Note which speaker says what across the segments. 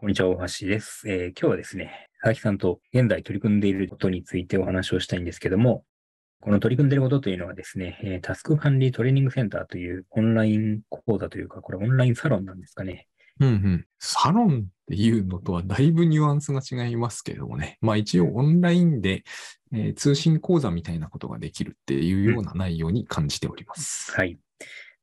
Speaker 1: こんにちは、大橋です。えー今日はですね、佐々木さんと現在取り組んでいることについてお話をしたいんですけども、この取り組んでいることというのはですね、えータスク管理トレーニングセンターというオンライン講座というか、これオンラインサロンなんですかね。
Speaker 2: うんうん。サロンっていうのとはだいぶニュアンスが違いますけれどもね。まあ一応オンラインで、えー通信講座みたいなことができるっていうような内容に感じております。
Speaker 1: はい。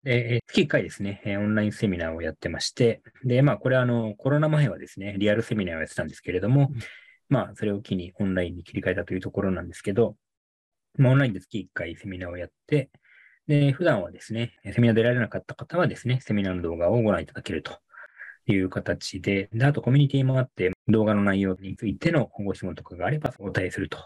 Speaker 1: で、えー月1回ですね、えーオンラインセミナーをやってまして、で、まあ、これはあの、コロナ前はですね、リアルセミナーをやってたんですけれども
Speaker 2: うん、
Speaker 1: まあ、それを機にオンラインに切り替えたというところなんですけど、まあ、オンラインで月1回セミナーをやって、で、普段はですね、セミナー出られなかった方はですね、セミナーの動画をご覧いただけるという形で、で、あとコミュニティもあって、動画の内容についてのご質問とかがあればお答えすると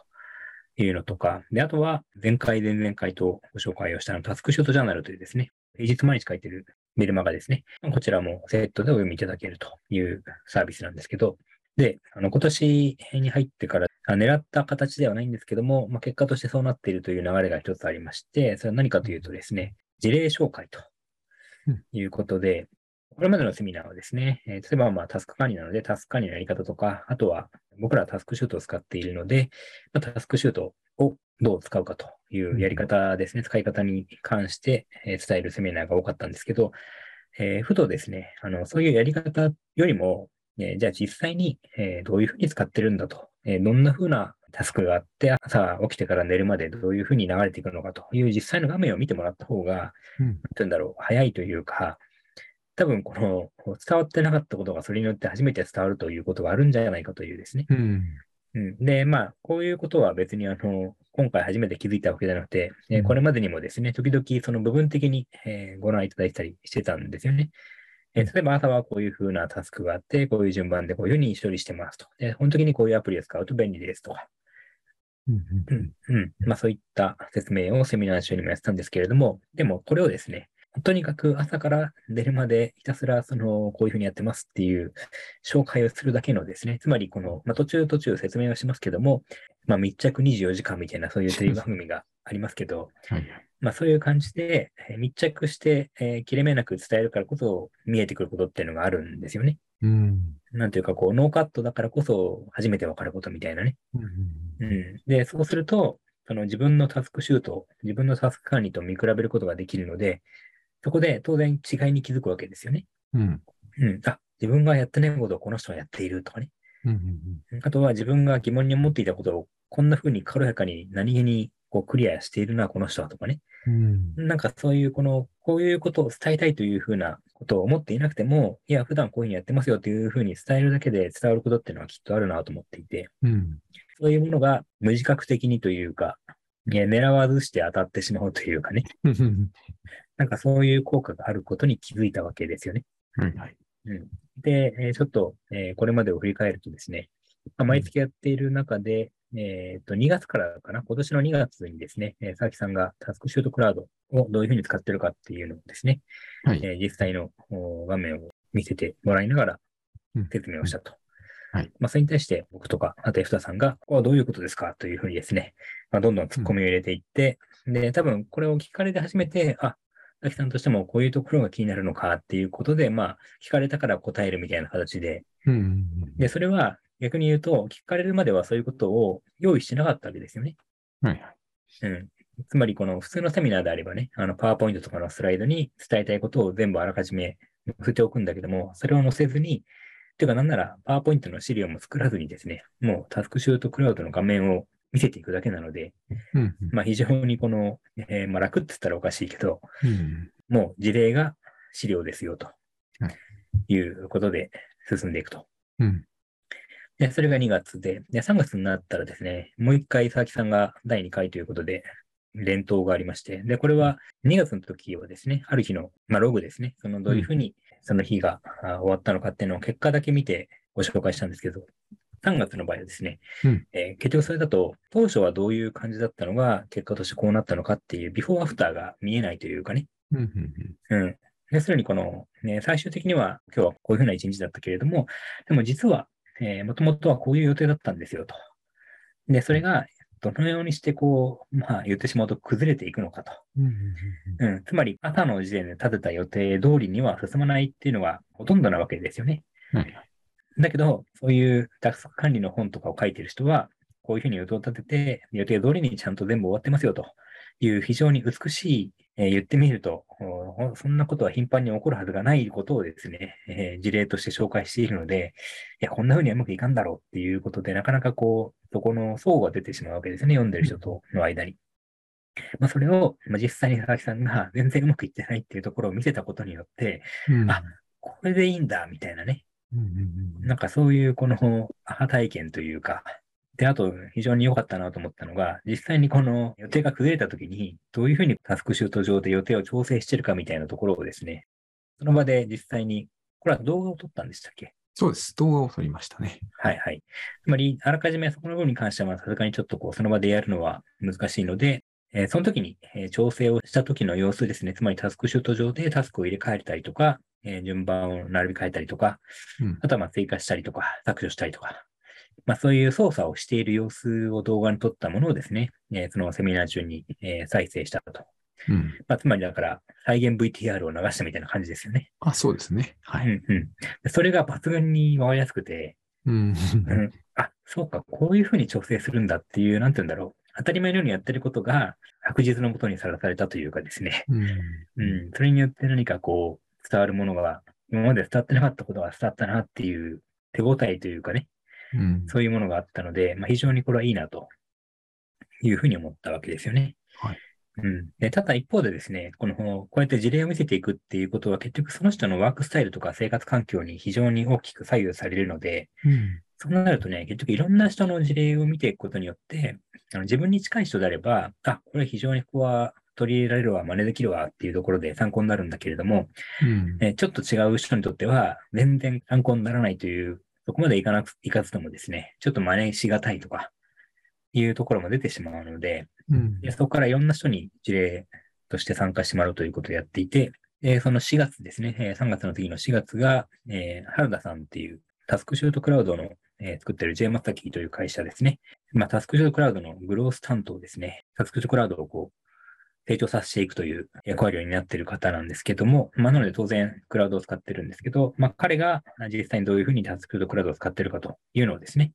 Speaker 1: いうのとか、で、あとは前回、前々回とご紹介をしたのタスクショートジャーナルというですね、平日毎日書いてるメルマガですね。こちらもセットでお読みいただけるというサービスなんですけど、で、あの、今年に入ってから、あ狙った形ではないんですけども、まあ、結果としてそうなっているという流れが一つありまして、それは何かというとですね、事例紹介ということで、これまでのセミナーはですね、えー例えばまあタスク管理なので、タスク管理のやり方とか、あとは僕らはタスクシュートを使っているので、まあ、タスクシュートをどう使うかというやり方ですね、使い方に関して、えー伝えるセミナーが多かったんですけど、えーふとですね、あの、そういうやり方よりも、えーじゃあ実際に、えーどういうふうに使ってるんだと、えーどんなふうなタスクがあって、朝起きてから寝るまでどういうふうに流れていくのかという実際の画面を見てもらった方が、
Speaker 2: うん
Speaker 1: なんて言うんだろう、早いというか、多分この伝わってなかったことがそれによって初めて伝わるということがあるんじゃないかというですね。
Speaker 2: うん。
Speaker 1: うん、で、まあ、こういうことは別にあの、今回初めて気づいたわけじゃなくて、えー
Speaker 2: うん
Speaker 1: これまでにもですね、時々その部分的に、えーご覧いただいたりしてたんですよね。えー例えば朝はこういうふうなタスクがあって、こういう順番でこういうふうに処理してますと。で、この時にこういうアプリを使うと便利ですとか。
Speaker 2: うん
Speaker 1: うん、うん。まあそういった説明をセミナー中にもやってたんですけれども、でもこれをですね、とにかく朝から出るまでひたすらその、こういうふうにやってますっていう紹介をするだけのですね、つまりこの、まあ途中途中説明をしますけども、まあ密着24時間みたいなそういうテレビ番組がありますけど、
Speaker 2: はい
Speaker 1: まあそういう感じでえー密着して、えー切れ目なく伝えるからこそ見えてくることっていうのがあるんですよね。
Speaker 2: うん。
Speaker 1: なんていうかこう、ノーカットだからこそ初めてわかることみたいなね。
Speaker 2: うん
Speaker 1: うん。で、そうすると、その自分のタスクシュート、自分のタスク管理と見比べることができるので、そこで当然違いに気づくわけですよね。
Speaker 2: うん。
Speaker 1: うん。あ、自分がやってないことをこの人はやっているとかね。
Speaker 2: うん。
Speaker 1: あとは自分が疑問に思っていたことをこんな風に軽やかに何気にこうクリアしているな、この人はとかね。
Speaker 2: うん。
Speaker 1: なんかそういうこの、こういうことを伝えたいという風なことを思っていなくても、いや、普段こういうふうにやってますよという風に伝えるだけで伝わることっていうのはきっとあるなと思っていて、
Speaker 2: うん。
Speaker 1: そういうものが無自覚的にというか、いや狙わずして当たってしまうというかね、
Speaker 2: うん。
Speaker 1: なんかそういう効果があることに気づいたわけですよね。
Speaker 2: はいはい。
Speaker 1: うん、で、えーちょっと、えーこれまでを振り返るとですね、まあ毎月やっている中で、えっと、2月からかな、今年の2月にですね、えー佐々木さんがタスクシュートクラウドをどういうふうに使ってるかっていうのをですね、
Speaker 2: はい。
Speaker 1: えー実際のお画面を見せてもらいながら
Speaker 2: うん
Speaker 1: 説明をしたと。
Speaker 2: はい
Speaker 1: まあ、それに対して僕とか、あと F 田さんが、ここはどういうことですかというふうにですね、まあ、どんどん突っ込みを入れていって、で、多分これを聞かれて初めて、あ、佐々木さんとしてもこういうところが気になるのかっていうことで、まあ、聞かれたから答えるみたいな形で、
Speaker 2: うん。
Speaker 1: で、それは逆に言うと、聞かれるまではそういうことを用意してなかったわけですよね。
Speaker 2: はいはい。
Speaker 1: うん。つまり、この普通のセミナーであればね、あの、パワーポイントとかのスライドに伝えたいことを全部あらかじめ載せておくんだけども、それを載せずに、ていうかなんなら、パワーポイントの資料も作らずにですね、もうタスクシュートクラウドの画面を見せていくだけなので、
Speaker 2: うん。
Speaker 1: まあ非常にこの、えーまあ楽って言ったらおかしいけど、
Speaker 2: うん。
Speaker 1: もう事例が資料ですよと
Speaker 2: はい
Speaker 1: いうことで進んでいくと。
Speaker 2: うん。
Speaker 1: で、それが2月で、で、3月になったらですね、もう一回佐々木さんが第2回ということで、連投がありまして、で、これは2月の時はですね、ある日の、まあ、ログですね、そのどういうふうにその日があ終わったのかっていうのを結果だけ見てご紹介したんですけど、3月の場合はですね、
Speaker 2: うん
Speaker 1: えー結局それだと、当初はどういう感じだったのが、結果としてこうなったのかっていう、ビフォーアフターが見えないというかね、
Speaker 2: うん。
Speaker 1: うん。要するにこの、ね、最終的には今日はこういうふうな一日だったけれども、でも実は、えー、もともとはこういう予定だったんですよと。で、それがどのようにしてこう、まあ言ってしまうと崩れていくのかと。
Speaker 2: うん。
Speaker 1: うん。つまり朝の時点で立てた予定通りには進まないっていうのがほとんどなわけですよね。
Speaker 2: はい。
Speaker 1: だけど、そういうタスク管理の本とかを書いてる人は、こういうふうに予定を立てて、予定通りにちゃんと全部終わってますよという非常に美しい、えー言ってみると、おそんなことは頻繁に起こるはずがないことをですね、えー事例として紹介しているので、いや、こんなふうにはうまくいかんだろうっていうことで、なかなかこう、そこの層が出てしまうわけですね、読んでる人との間に。まあ、それを、まあ、実際に佐々木さんが全然うまくいってないっていうところを見せたことによって、
Speaker 2: うん
Speaker 1: あこれでいいんだ、みたいなね。
Speaker 2: うんうんうん
Speaker 1: なんかそういうこのアハ体験というか、で、あと非常に良かったなと思ったのが、実際にこの予定が崩れた時に、どういうふうにタスクシュート上で予定を調整してるかみたいなところをですね、その場で実際に、これは動画を撮ったんでしたっけ？
Speaker 2: そうです。動画を撮りましたね。
Speaker 1: はいはい。つまり、あらかじめそこの部分に関しては、さすがにちょっとこう、その場でやるのは難しいので、えーその時に、えー調整をした時の様子ですね。つまりタスクシュート上でタスクを入れ替えたりとか、えー順番を並び替えたりとか、
Speaker 2: うん
Speaker 1: あとはまあ追加したりとか、削除したりとか、まあそういう操作をしている様子を動画に撮ったものをですね、えーそのセミナー中に、えー再生したと。
Speaker 2: うん。
Speaker 1: まあつまりだから、再現 VTR を流したみたいな感じですよね。
Speaker 2: あ、そうですね。はい。
Speaker 1: うんうん。でそれが抜群に回りやすくて、
Speaker 2: うん。
Speaker 1: うん、あ、そうか、こういうふうに調整するんだっていう、なんて言うんだろう。当たり前のようにやってることが、白日のもとにさらされたというかですね。
Speaker 2: うん。
Speaker 1: うん、それによって何かこう、伝わるものが、今まで伝わってなかったことが伝わったなっていう手応えというかね、
Speaker 2: うん。
Speaker 1: そういうものがあったので、まあ、非常にこれはいいなというふうに思ったわけですよね。
Speaker 2: はい。
Speaker 1: うん、でただ一方でですね、この、こうやって事例を見せていくっていうことは結局その人のワークスタイルとか生活環境に非常に大きく左右されるので、
Speaker 2: うん。
Speaker 1: そうなるとね、結局いろんな人の事例を見ていくことによって、あの自分に近い人であれば、あ、これ非常にここは取り入れられるわ、真似できるわっていうところで参考になるんだけれども、
Speaker 2: うん。
Speaker 1: えちょっと違う人にとっては全然参考にならないという、そこまでいかなく、いかずともですね、ちょっと真似しがたいとか、いうところも出てしまうので、
Speaker 2: うん
Speaker 1: でそこからいろんな人に事例として参加してもらうということをやっていて、でその4月ですね、えー3月の次の4月が、えー原田さんっていうタスクシュートクラウドの、えー作ってる J マサキーという会社ですね。まあ、タスクシュートクラウドのグロース担当ですね。タスクシュートクラウドをこう、成長させていくという役割を担っている方なんですけども、まあ、なので当然クラウドを使ってるんですけど、まあ、彼が実際にどういうふうにタスクシュートクラウドを使ってるかというのをですね、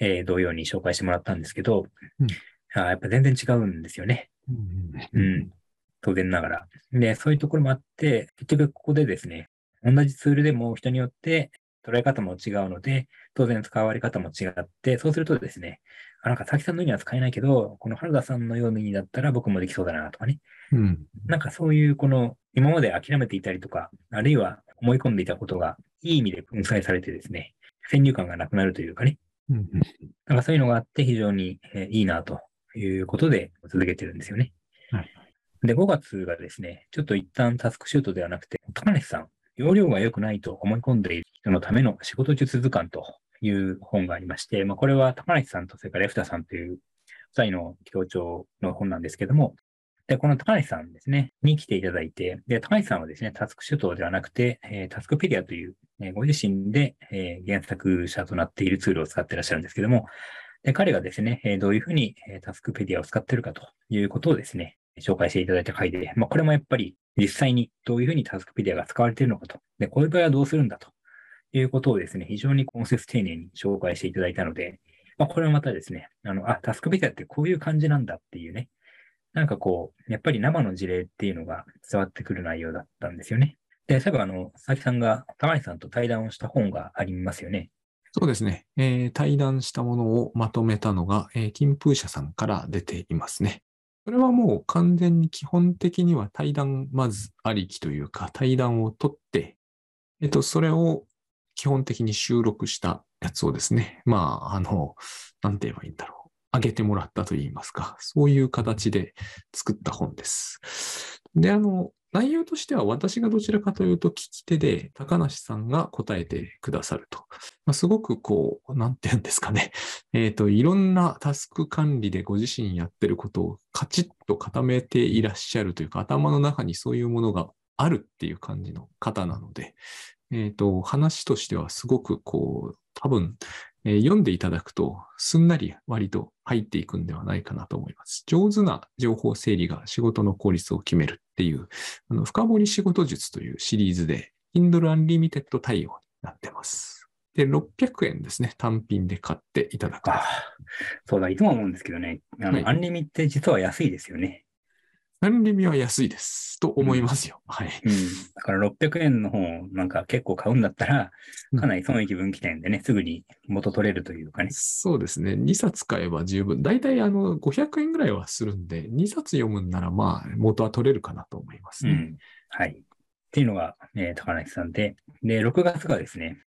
Speaker 1: えー同様に紹介してもらったんですけど、
Speaker 2: うん
Speaker 1: あーやっぱ全然違うんですよね。
Speaker 2: うん
Speaker 1: うん。当然ながら。で、そういうところもあって、結局ここでですね、同じツールでも人によって捉え方も違うので、当然使われ方も違って、そうするとですね、あ、なんか佐々木さんのようには使えないけど、この原田さんのようにだったら僕もできそうだなとかね。
Speaker 2: うん。
Speaker 1: なんかそういうこの今まで諦めていたりとか、あるいは思い込んでいたことがいい意味で粉砕されてですね、先入観がなくなるというかね、
Speaker 2: うん。
Speaker 1: なんかそういうのがあって非常にえーいいなということで続けてるんですよね。
Speaker 2: はい
Speaker 1: で、5月がですね、ちょっと一旦タスクシュートではなくて、高梨さん、容量が良くないと思い込んでいる人のための仕事術図鑑という本がありまして、まあ、これは高梨さんとそれからレフタさんという二人の協調の本なんですけども、で、この高梨さんですね、に来ていただいて、で、高梨さんはですね、タスクシュートではなくて、えータスクペディアという、えーご自身で、えー原作者となっているツールを使っていらっしゃるんですけども、で彼がですね、えどういうふうに、えタスクペディアを使っているかということをですね、紹介していただいた回で、まあ、これもやっぱり実際にどういうふうにタスクペディアが使われているのかと、で、こういう場合はどうするんだということをですね、非常に根節丁寧に紹介していただいたので、まあ、これはまたですね、あの、あ、タスクペディアってこういう感じなんだっていうね、なんかこう、やっぱり生の事例っていうのが伝わってくる内容だったんですよね。で、最後あの、佐々木さんが高橋さんと対談をした本がありますよね。
Speaker 2: そうですね。えー対談したものをまとめたのが、えー金風社さんから出ていますね。それはもう完全に基本的には対談まずありきというか、対談を取って、えっと、それを基本的に収録したやつをですね、まあ、あの、なんて言えばいいんだろう。あげてもらったといいますか、そういう形で作った本です。で、あの、内容としては私がどちらかというと聞き手で、高梨さんが答えてくださると。まあ、すごくこう、なんて言うんですかね。えっ、と、いろんなタスク管理でご自身やってることをカチッと固めていらっしゃるというか、頭の中にそういうものがあるっていう感じの方なので、えっ、と、話としてはすごくこう、多分、えー読んでいただくと、すんなり割と入っていくんではないかなと思います。上手な情報整理が仕事の効率を決めるっていう、あの深掘り仕事術というシリーズで、Kindle Unlimited 対応になってます。で、600円ですね。単品で買っていただく。
Speaker 1: そうだ、いつも思うんですけどね、あの、
Speaker 2: はい
Speaker 1: アンリミって実は安いですよね。
Speaker 2: アンリミは安いです。と思いますよ。はい。
Speaker 1: うん。だから600円の本をなんか結構買うんだったら、かなり損益分岐点でね、すぐに元取れるというかね。
Speaker 2: そうですね。2冊買えば十分。だいたいあの、500円ぐらいはするんで、2冊読むんならまあ、元は取れるかなと思いますね。
Speaker 1: うん。はい。っていうのが、えー高梨さんで、で、6月がですね、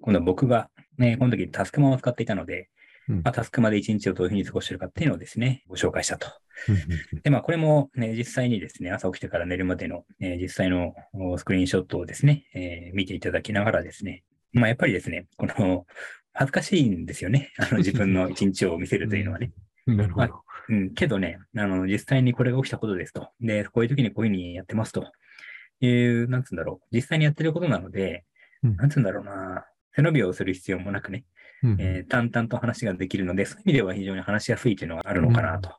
Speaker 1: 今度は僕が、ね、この時タスクマを使っていたので、
Speaker 2: うん
Speaker 1: まあ、タスクマで1日をどういうふうに過ごしているかっていうのをですね、ご紹介したと。で、まあ、これも、ね、実際にですね、朝起きてから寝るまでの、えー実際のおスクリーンショットをですね、えー見ていただきながらですね、まあ、やっぱりですね、この、恥ずかしいんですよね。あの、自分の 一日を見せるというのはね。
Speaker 2: うんなるほど。
Speaker 1: うん、けどね、あの、実際にこれが起きたことですと。で、こういう時にこういうふうにやってますという、なんつうんだろう。実際にやってることなので、
Speaker 2: うん
Speaker 1: なんつうんだろうな。背伸びをする必要もなくね、
Speaker 2: うん
Speaker 1: えー淡々と話ができるので、そういう意味では非常に話しやすいというのがあるのかなと。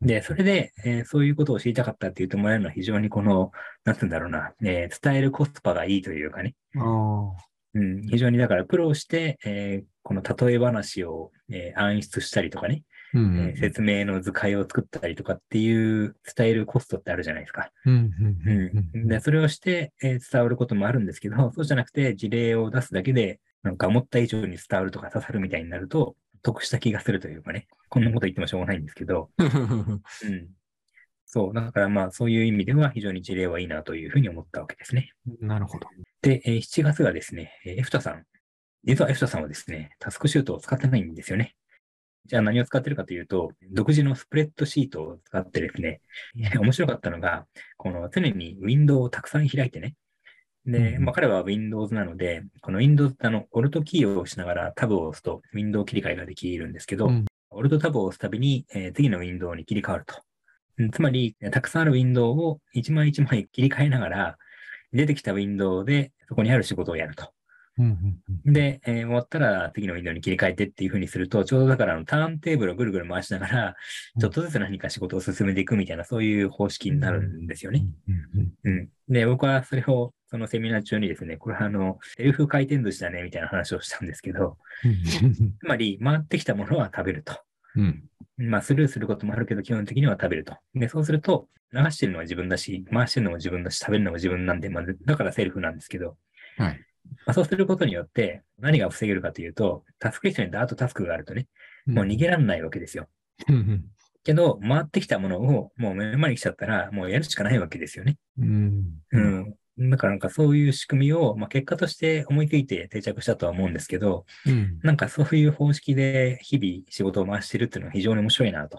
Speaker 1: で、それで、えーそういうことを知りたかったって言ってもらえるのは非常にこの、なんつうんだろうな、えー伝えるコスパがいいというかね。うん、非常にだから苦労して、えーこの例え話を、えー暗出したりとかね、
Speaker 2: うん
Speaker 1: えー説明の図解を作ったりとかっていう伝えるコストってあるじゃないですか。でそれをして、えー伝わることもあるんですけど、そうじゃなくて事例を出すだけで、なんか思った以上に伝わるとか刺さるみたいになると、得した気がするというかね、こんなこと言ってもしょうがないんですけど、うん。そう、だからまあそういう意味では非常に事例はいいなというふうに思ったわけですね。
Speaker 2: なるほど。
Speaker 1: で、えー7月がですね、えーエフタさん。実はエフタさんはですね、タスクシュートを使ってないんですよね。じゃあ何を使ってるかというと、独自のスプレッドシートを使ってですね、面白かったのが、この常にウィンドウをたくさん開いてね。で、
Speaker 2: うん
Speaker 1: まあ彼は Windows なので、この Windows ってあの、オルトキーを押しながらタブを押すとウィンドウ切り替えができるんですけど、
Speaker 2: うん
Speaker 1: オルトタブを押すたびに、えー次のウィンドウに切り替わると。うんつまり、たくさんあるウィンドウを一枚一枚切り替えながら、出てきたウィンドウでそこにある仕事をやると。で、えー終わったら次のウィンドウに切り替えてっていう風にすると、ちょうどだからあのターンテーブルをぐるぐる回しながら、
Speaker 2: うん
Speaker 1: ちょっとずつ何か仕事を進めていくみたいな、そういう方式になるんですよね。
Speaker 2: うん。
Speaker 1: で、僕はそれを、そのセミナー中にですね、これはあの、セルフ回転寿司だね、みたいな話をしたんですけど、
Speaker 2: うん
Speaker 1: つまり、回ってきたものは食べると。
Speaker 2: うん
Speaker 1: まあ、スルーすることもあるけど、基本的には食べると。で、そうすると、流してるのは自分だし、回してるのも自分だし、食べるのも自分なんで、まあ、だからセルフなんですけど、
Speaker 2: はい。
Speaker 1: まあ、そうすることによって、何が防げるかというと、タスクリストにダートタスクがあるとね、もう逃げられないわけですよ。
Speaker 2: うん
Speaker 1: けど、回ってきたものをもう目の前に来ちゃったら、もうやるしかないわけですよね。
Speaker 2: うん
Speaker 1: う。ん。だからなんかそういう仕組みを、まあ、結果として思いついて定着したとは思うんですけど、
Speaker 2: うん
Speaker 1: なんかそういう方式で日々仕事を回してるっていうのは非常に面白いなと。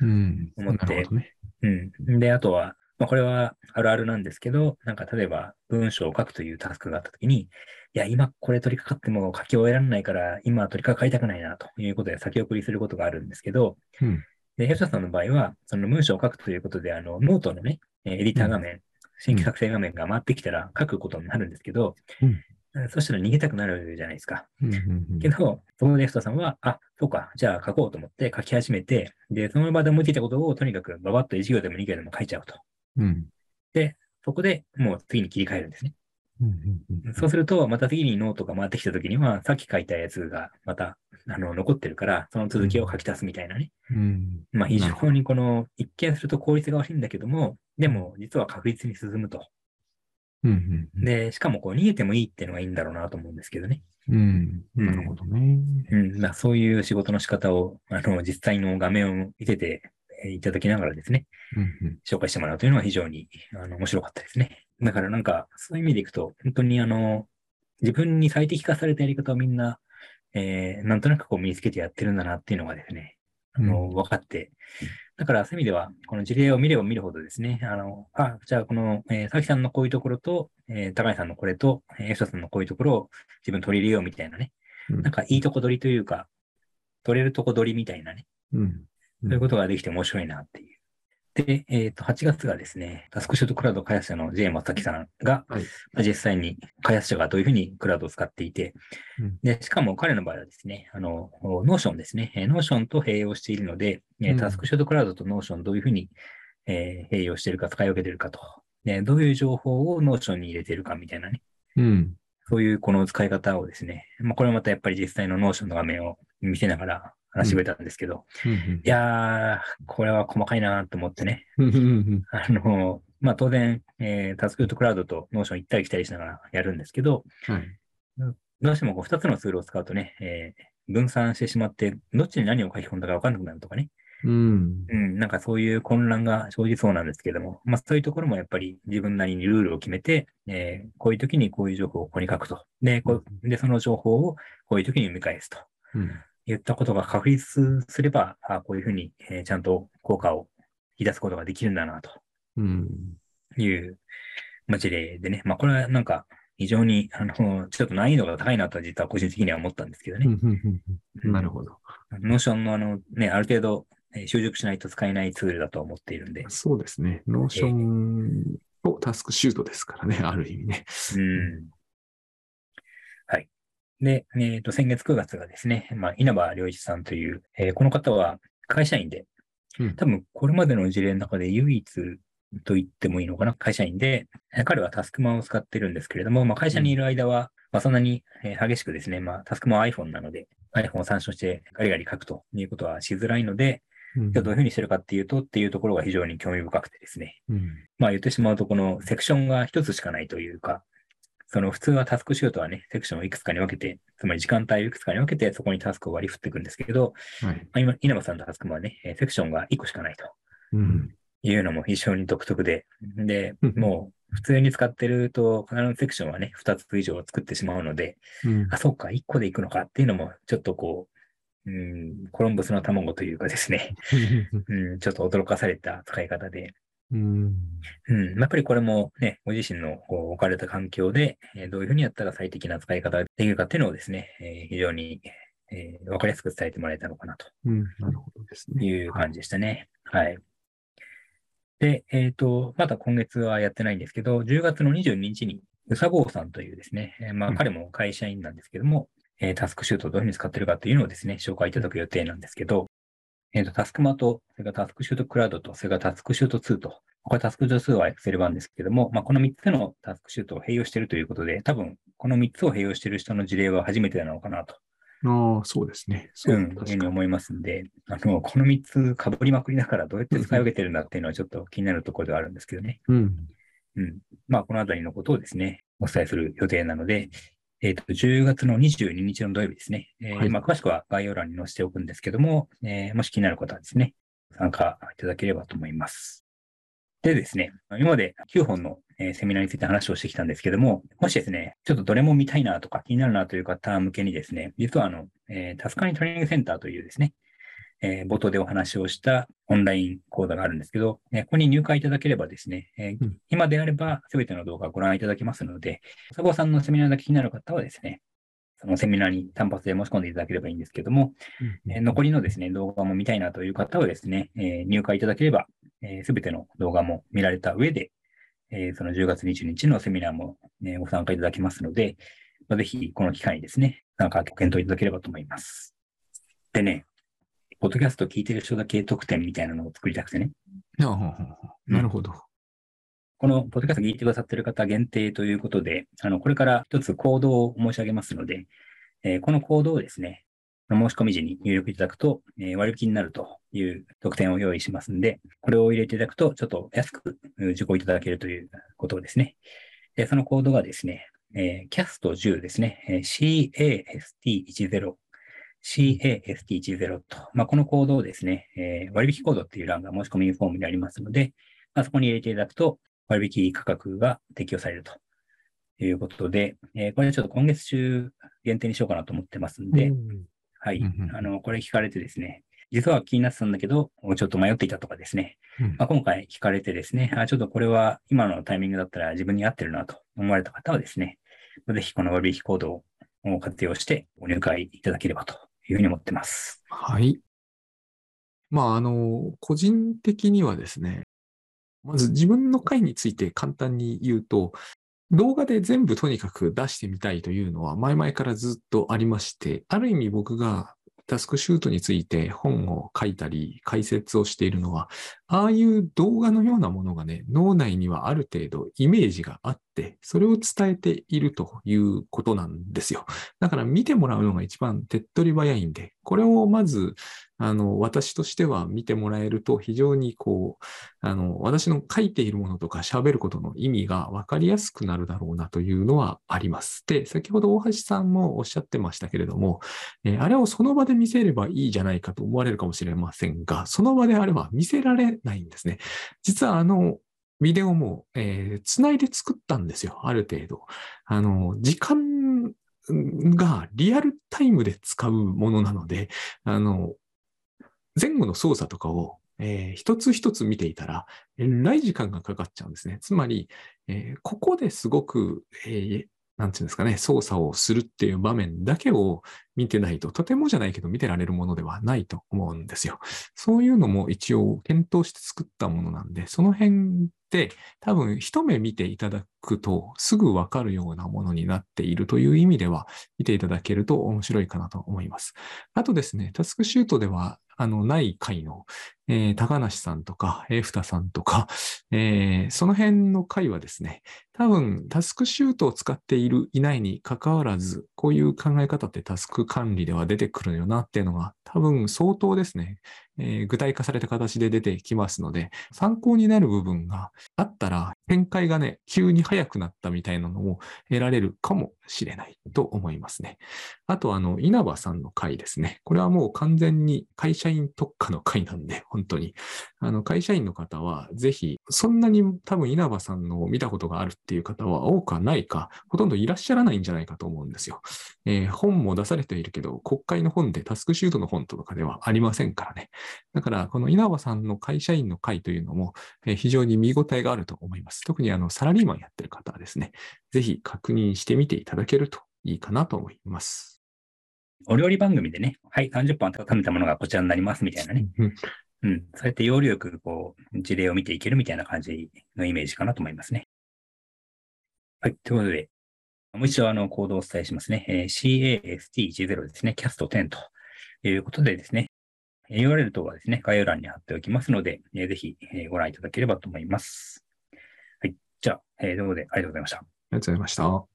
Speaker 2: うん
Speaker 1: 思って
Speaker 2: なるほどね。
Speaker 1: うん。で、あとは、まあ、これはあるあるなんですけど、なんか例えば文章を書くというタスクがあったときに、いや、今これ取り掛かっても書き終えられないから、今取り掛かりたくないなということで先送りすることがあるんですけど、
Speaker 2: うん
Speaker 1: で、ヘルシャさんの場合は、その文章を書くということで、あの、ノートのね、えーエディター画面、新規作成画面が回ってきたら書くことになるんですけど、
Speaker 2: うん
Speaker 1: えーそしたら逃げたくなるじゃないですか。
Speaker 2: うんうんうん
Speaker 1: けど、そこでエフトさんは、あ、そうか、じゃあ書こうと思って書き始めて、で、その場で思いついたことをとにかくババッと1行でも2行でも書いちゃうと。
Speaker 2: うん
Speaker 1: そこでもう次に切り替えるんですね。そうすると、また次にノートが回ってきたときには、さっき書いたやつがまた、あの、残ってるから、その続きを書き足すみたいなね。
Speaker 2: うん
Speaker 1: まあ、非常にこの、一見すると効率が悪いんだけども、でも、実は確実に進むと。
Speaker 2: うんうんうん
Speaker 1: で、しかもこう、逃げてもいいっていうのがいいんだろうなと思うんですけどね。
Speaker 2: うんなるほどね。
Speaker 1: うん、まあ、そういう仕事の仕方を、あの、実際の画面を見せてえーいただきながらですね、
Speaker 2: うんうん。
Speaker 1: 紹介してもらうというのは非常にあの面白かったですね。だからなんか、そういう意味でいくと、本当にあの、自分に最適化されたやり方をみんな、えーなんとなくこう身につけてやってるんだなっていうのがですね、あの、分かって、だからそういう意味では、この事例を見れば見るほどですね、あの、あ、じゃあこの、えー、佐々木さんのこういうところと、えー高井さんのこれと、えー、エフタさんのこういうところを自分取り入れようみたいなね、
Speaker 2: うん。
Speaker 1: なんかいいとこ取りというか、いいとこ取りみたいなね、
Speaker 2: うん
Speaker 1: そういうことができて面白いなっていう。で、えっ、と、8月がですね、タスクシュートクラウド開発者の J 松崎さんが、
Speaker 2: はい。
Speaker 1: まあ実際に開発者がどういうふうにクラウドを使っていて、
Speaker 2: うん。
Speaker 1: で、しかも彼の場合はですね、あの、ノーションですね、えーノーションと併用しているので、えー
Speaker 2: うん。
Speaker 1: タスクシュートクラウドとノーションどういうふうに、えー併用しているか、使い分けているかと、で、どういう情報をノーションに入れているかみたいなね、
Speaker 2: うん。
Speaker 1: そういうこの使い方をですね、まあ、これまたやっぱり実際のノーションの画面を見せながら話してくれたんですけど、
Speaker 2: うんうん
Speaker 1: いやー、これは細かいなと思ってね。あの、まあ、当然、えー、タスクシュートクラウドとノーション行ったり来たりしながらやるんですけど、
Speaker 2: はい。
Speaker 1: どうしてもこう2つのツールを使うとね、えー分散してしまって、どっちに何を書き込んだか分かんなくなるとかね。
Speaker 2: うん。
Speaker 1: うん、なんかそういう混乱が生じそうなんですけども、まあそういうところもやっぱり自分なりにルールを決めて、えーこういう時にこういう情報をここに書くと。で、こうでその情報をこういう時に読み返すと。
Speaker 2: うん。
Speaker 1: 言ったことが確立すれば、あこういうふうに、えーちゃんと効果を引き出すことができるんだな、と
Speaker 2: うん。
Speaker 1: いう、まあ、事例でね。まあ、これはなんか、非常に、あの、ちょっと難易度が高いなとは実は個人的には思ったんですけどね。
Speaker 2: なるほど。
Speaker 1: ノーションのあの、ね、ある程度、えー習熟しないと使えないツールだと思っているんで。
Speaker 2: そうですね。ノーションとタスクシュートですからね、ある意味ね。
Speaker 1: うん。はい。で、えっ、と、先月9月がですね、まあ、稲葉良一さんという、えーこの方は会社員で、
Speaker 2: うん。
Speaker 1: 多分これまでの事例の中で唯一と言ってもいいのかな、会社員で、えー彼はタスクマンを使ってるんですけれども、まあ、会社にいる間は、まあ、そんなにえー激しくですね、まあ、タスクマンは iPhone なので、iPhone を参照してガリガリ書くということはしづらいので、
Speaker 2: うん。
Speaker 1: じゃあどういうふうにしてるかっていうと、っていうところが非常に興味深くてですね、
Speaker 2: うん。
Speaker 1: まあ言ってしまうと、このセクションが一つしかないというか、その普通はタスクシュートはね、セクションをいくつかに分けて、つまり時間帯をいくつかに分けて、そこにタスクを割り振っていくんですけど、
Speaker 2: はい。
Speaker 1: まあ、今、稲葉さんのタスクもね、えーセクションが1個しかないと。
Speaker 2: うん。
Speaker 1: いうのも非常に独特で、で、
Speaker 2: うん。
Speaker 1: もう普通に使ってると、必ずセクションはね、2つ以上作ってしまうので、
Speaker 2: うん。
Speaker 1: あ、そっか、1個でいくのかっていうのも、ちょっとこう、うん、コロンブスの卵というかですね、うん、ちょっと驚かされた使い方で、
Speaker 2: うん。
Speaker 1: うん、やっぱりこれもね、ご自身の置かれた環境で、えーどういうふうにやったら最適な使い方ができるかっていうのをですね、えー非常に、えーわかりやすく伝えてもらえたのかなと
Speaker 2: うん。なるほどですね。
Speaker 1: いう感じでしたね。はい。で、えっ、と、まだ今月はやってないんですけど、10月の22日に、うさごうさんというですね、えーまあ
Speaker 2: うん
Speaker 1: 彼も会社員なんですけども、えータスクシュートをどういうふうに使ってるかっていうのをですね、紹介いただく予定なんですけど、えっ、と、タスクマと、それからタスクシュートクラウドと、それからタスクシュート2と、これタスクシュート2は Excel 版ですけども、まあ、この3つのタスクシュートを併用しているということで、多分、この3つを併用している人の事例は初めてなのかなと、
Speaker 2: ああ、そうですね。そうう、
Speaker 1: ん、いうふう
Speaker 2: に。
Speaker 1: に思いますんで、あの、この3つ被りまくりだからどうやって使い分けてるんだっていうのはちょっと気になるところではあるんですけどね。
Speaker 2: うん。
Speaker 1: うん。まあ、このあたりのことをですね、お伝えする予定なので、えっ、と、10月の22日の土曜日ですね。えー
Speaker 2: はい
Speaker 1: まあ、詳しくは概要欄に載せておくんですけども、えーもし気になる方はですね、参加いただければと思います。でですね、今まで9本の、えーセミナーについて話をしてきたんですけども、もしですね、ちょっとどれも見たいなとか気になるなという方向けにですね、実はあの、えータスカニトレーニングセンターというですね、えー冒頭でお話をしたオンライン講座があるんですけど、えーここに入会いただければですね、えー
Speaker 2: うん
Speaker 1: 今であれば全ての動画をご覧いただけますので、佐合さんのセミナーだけ気になる方はですね、そのセミナーに単発で申し込んでいただければいいんですけども、えー残りのですね、動画も見たいなという方はですね、えー入会いただければ、す、べ、ての動画も見られた上で、えーその10月20日のセミナーも、ね、ご参加いただけますので、まあぜひこの機会にですね、参加ご検討いただければと思います。でね、ポッドキャスト聞いてる人だけ特典みたいなのを作りたくてね、
Speaker 2: ああなるほど。
Speaker 1: このポッドキャスト聞いてくださっている方限定ということで、あの、これから一つコードを申し上げますので、えーこのコードをですね、申し込み時に入力いただくと、えー割引になるという特典を用意しますんで、これを入れていただくと、ちょっと安くうん受講いただけるということですね。でそのコードがですね、えー、CAST10 ですね、えー CAST10、CAST10 と、まあ、このコードをですね、えー割引コードっていう欄が申し込みフォームにありますので、まあ、そこに入れていただくと、割引価格が適用されると。いうことで、えーこれちょっと今月中限定にしようかなと思ってますんで、
Speaker 2: うん。
Speaker 1: はい。あの、これ聞かれてですね、実は気になってたんだけど、ちょっと迷っていたとかですね、
Speaker 2: うん。
Speaker 1: まあ、今回聞かれてですね、あ、ちょっとこれは今のタイミングだったら自分に合ってるなと思われた方はですね、ぜひこの割引コードを活用してご入会いただければというふうに思ってます。
Speaker 2: はい。まあ、あの、個人的にはですね、まず自分の回について簡単に言うと、動画で全部とにかく出してみたいというのは前々からずっとありまして、ある意味僕がタスクシュートについて本を書いたり解説をしているのは、ああいう動画のようなものがね、脳内にはある程度イメージがあって、それを伝えているということなんですよ。だから見てもらうのが一番手っ取り早いんで、これをまず、あの、私としては見てもらえると非常にこう、あの、私の書いているものとか喋ることの意味が分かりやすくなるだろうなというのはあります。で、先ほど大橋さんもおっしゃってましたけれども、えーあれをその場で見せればいいじゃないかと思われるかもしれませんが、その場であれば見せられないんですね。実はあの、ビデオも、えー、つないで作ったんですよ、ある程度。あの、時間がリアルタイムで使うものなので、あの、前後の操作とかを、えー一つ一つ見ていたら、えらい時間がかかっちゃうんですね。つまり、えーここですごく、えーなんていうんですかね、操作をするっていう場面だけを見てないと、とてもじゃないけど見てられるものではないと思うんですよ。そういうのも一応検討して作ったものなんで、その辺って多分一目見ていただくとすぐわかるようなものになっているという意味では見ていただけると面白いかなと思います。あとですね、タスクシュートではあのない回の、えー高梨さんとか、エフタさんとか、えーその辺の回はですね、多分タスクシュートを使っている、いないに関わらず、こういう考え方ってタスク管理では出てくるよなっていうのが多分相当ですね、えー具体化された形で出てきますので、参考になる部分があったら、展開がね、急に速くなったみたいなのも得られるかもしれないと思いますね。あと、あの、稲葉さんの回ですね。これはもう完全に会社員特化の回なんで、本当に。あの、会社員の方は、ぜひ、そんなに多分稲葉さんのを見たことがあるっていう方は多くはないか、ほとんどいらっしゃらないんじゃないかと思うんですよ。えー本も出されているけど、国会の本でタスクシュートの本とかではありませんからね。だから、この稲葉さんの会社員の会というのも、えー非常に見応えがあると思います。特にあの、サラリーマンやってる方はですね、ぜひ確認してみていただけるといいかなと思います。
Speaker 1: お料理番組でね、はい、30分温めたものがこちらになりますみたいなね。
Speaker 2: うん
Speaker 1: うん。そうやって要領よく、こう、事例を見ていけるみたいな感じのイメージかなと思いますね。はい。ということで、もう一度あの、コードをお伝えしますね。えー CAST10 ですね。CAST10 ということでですね、えー URL 等はですね、概要欄に貼っておきますので、えーぜひ、えーご覧いただければと思います。はい。じゃあ、えーということで、ありがとうございました。
Speaker 2: ありがとうございました。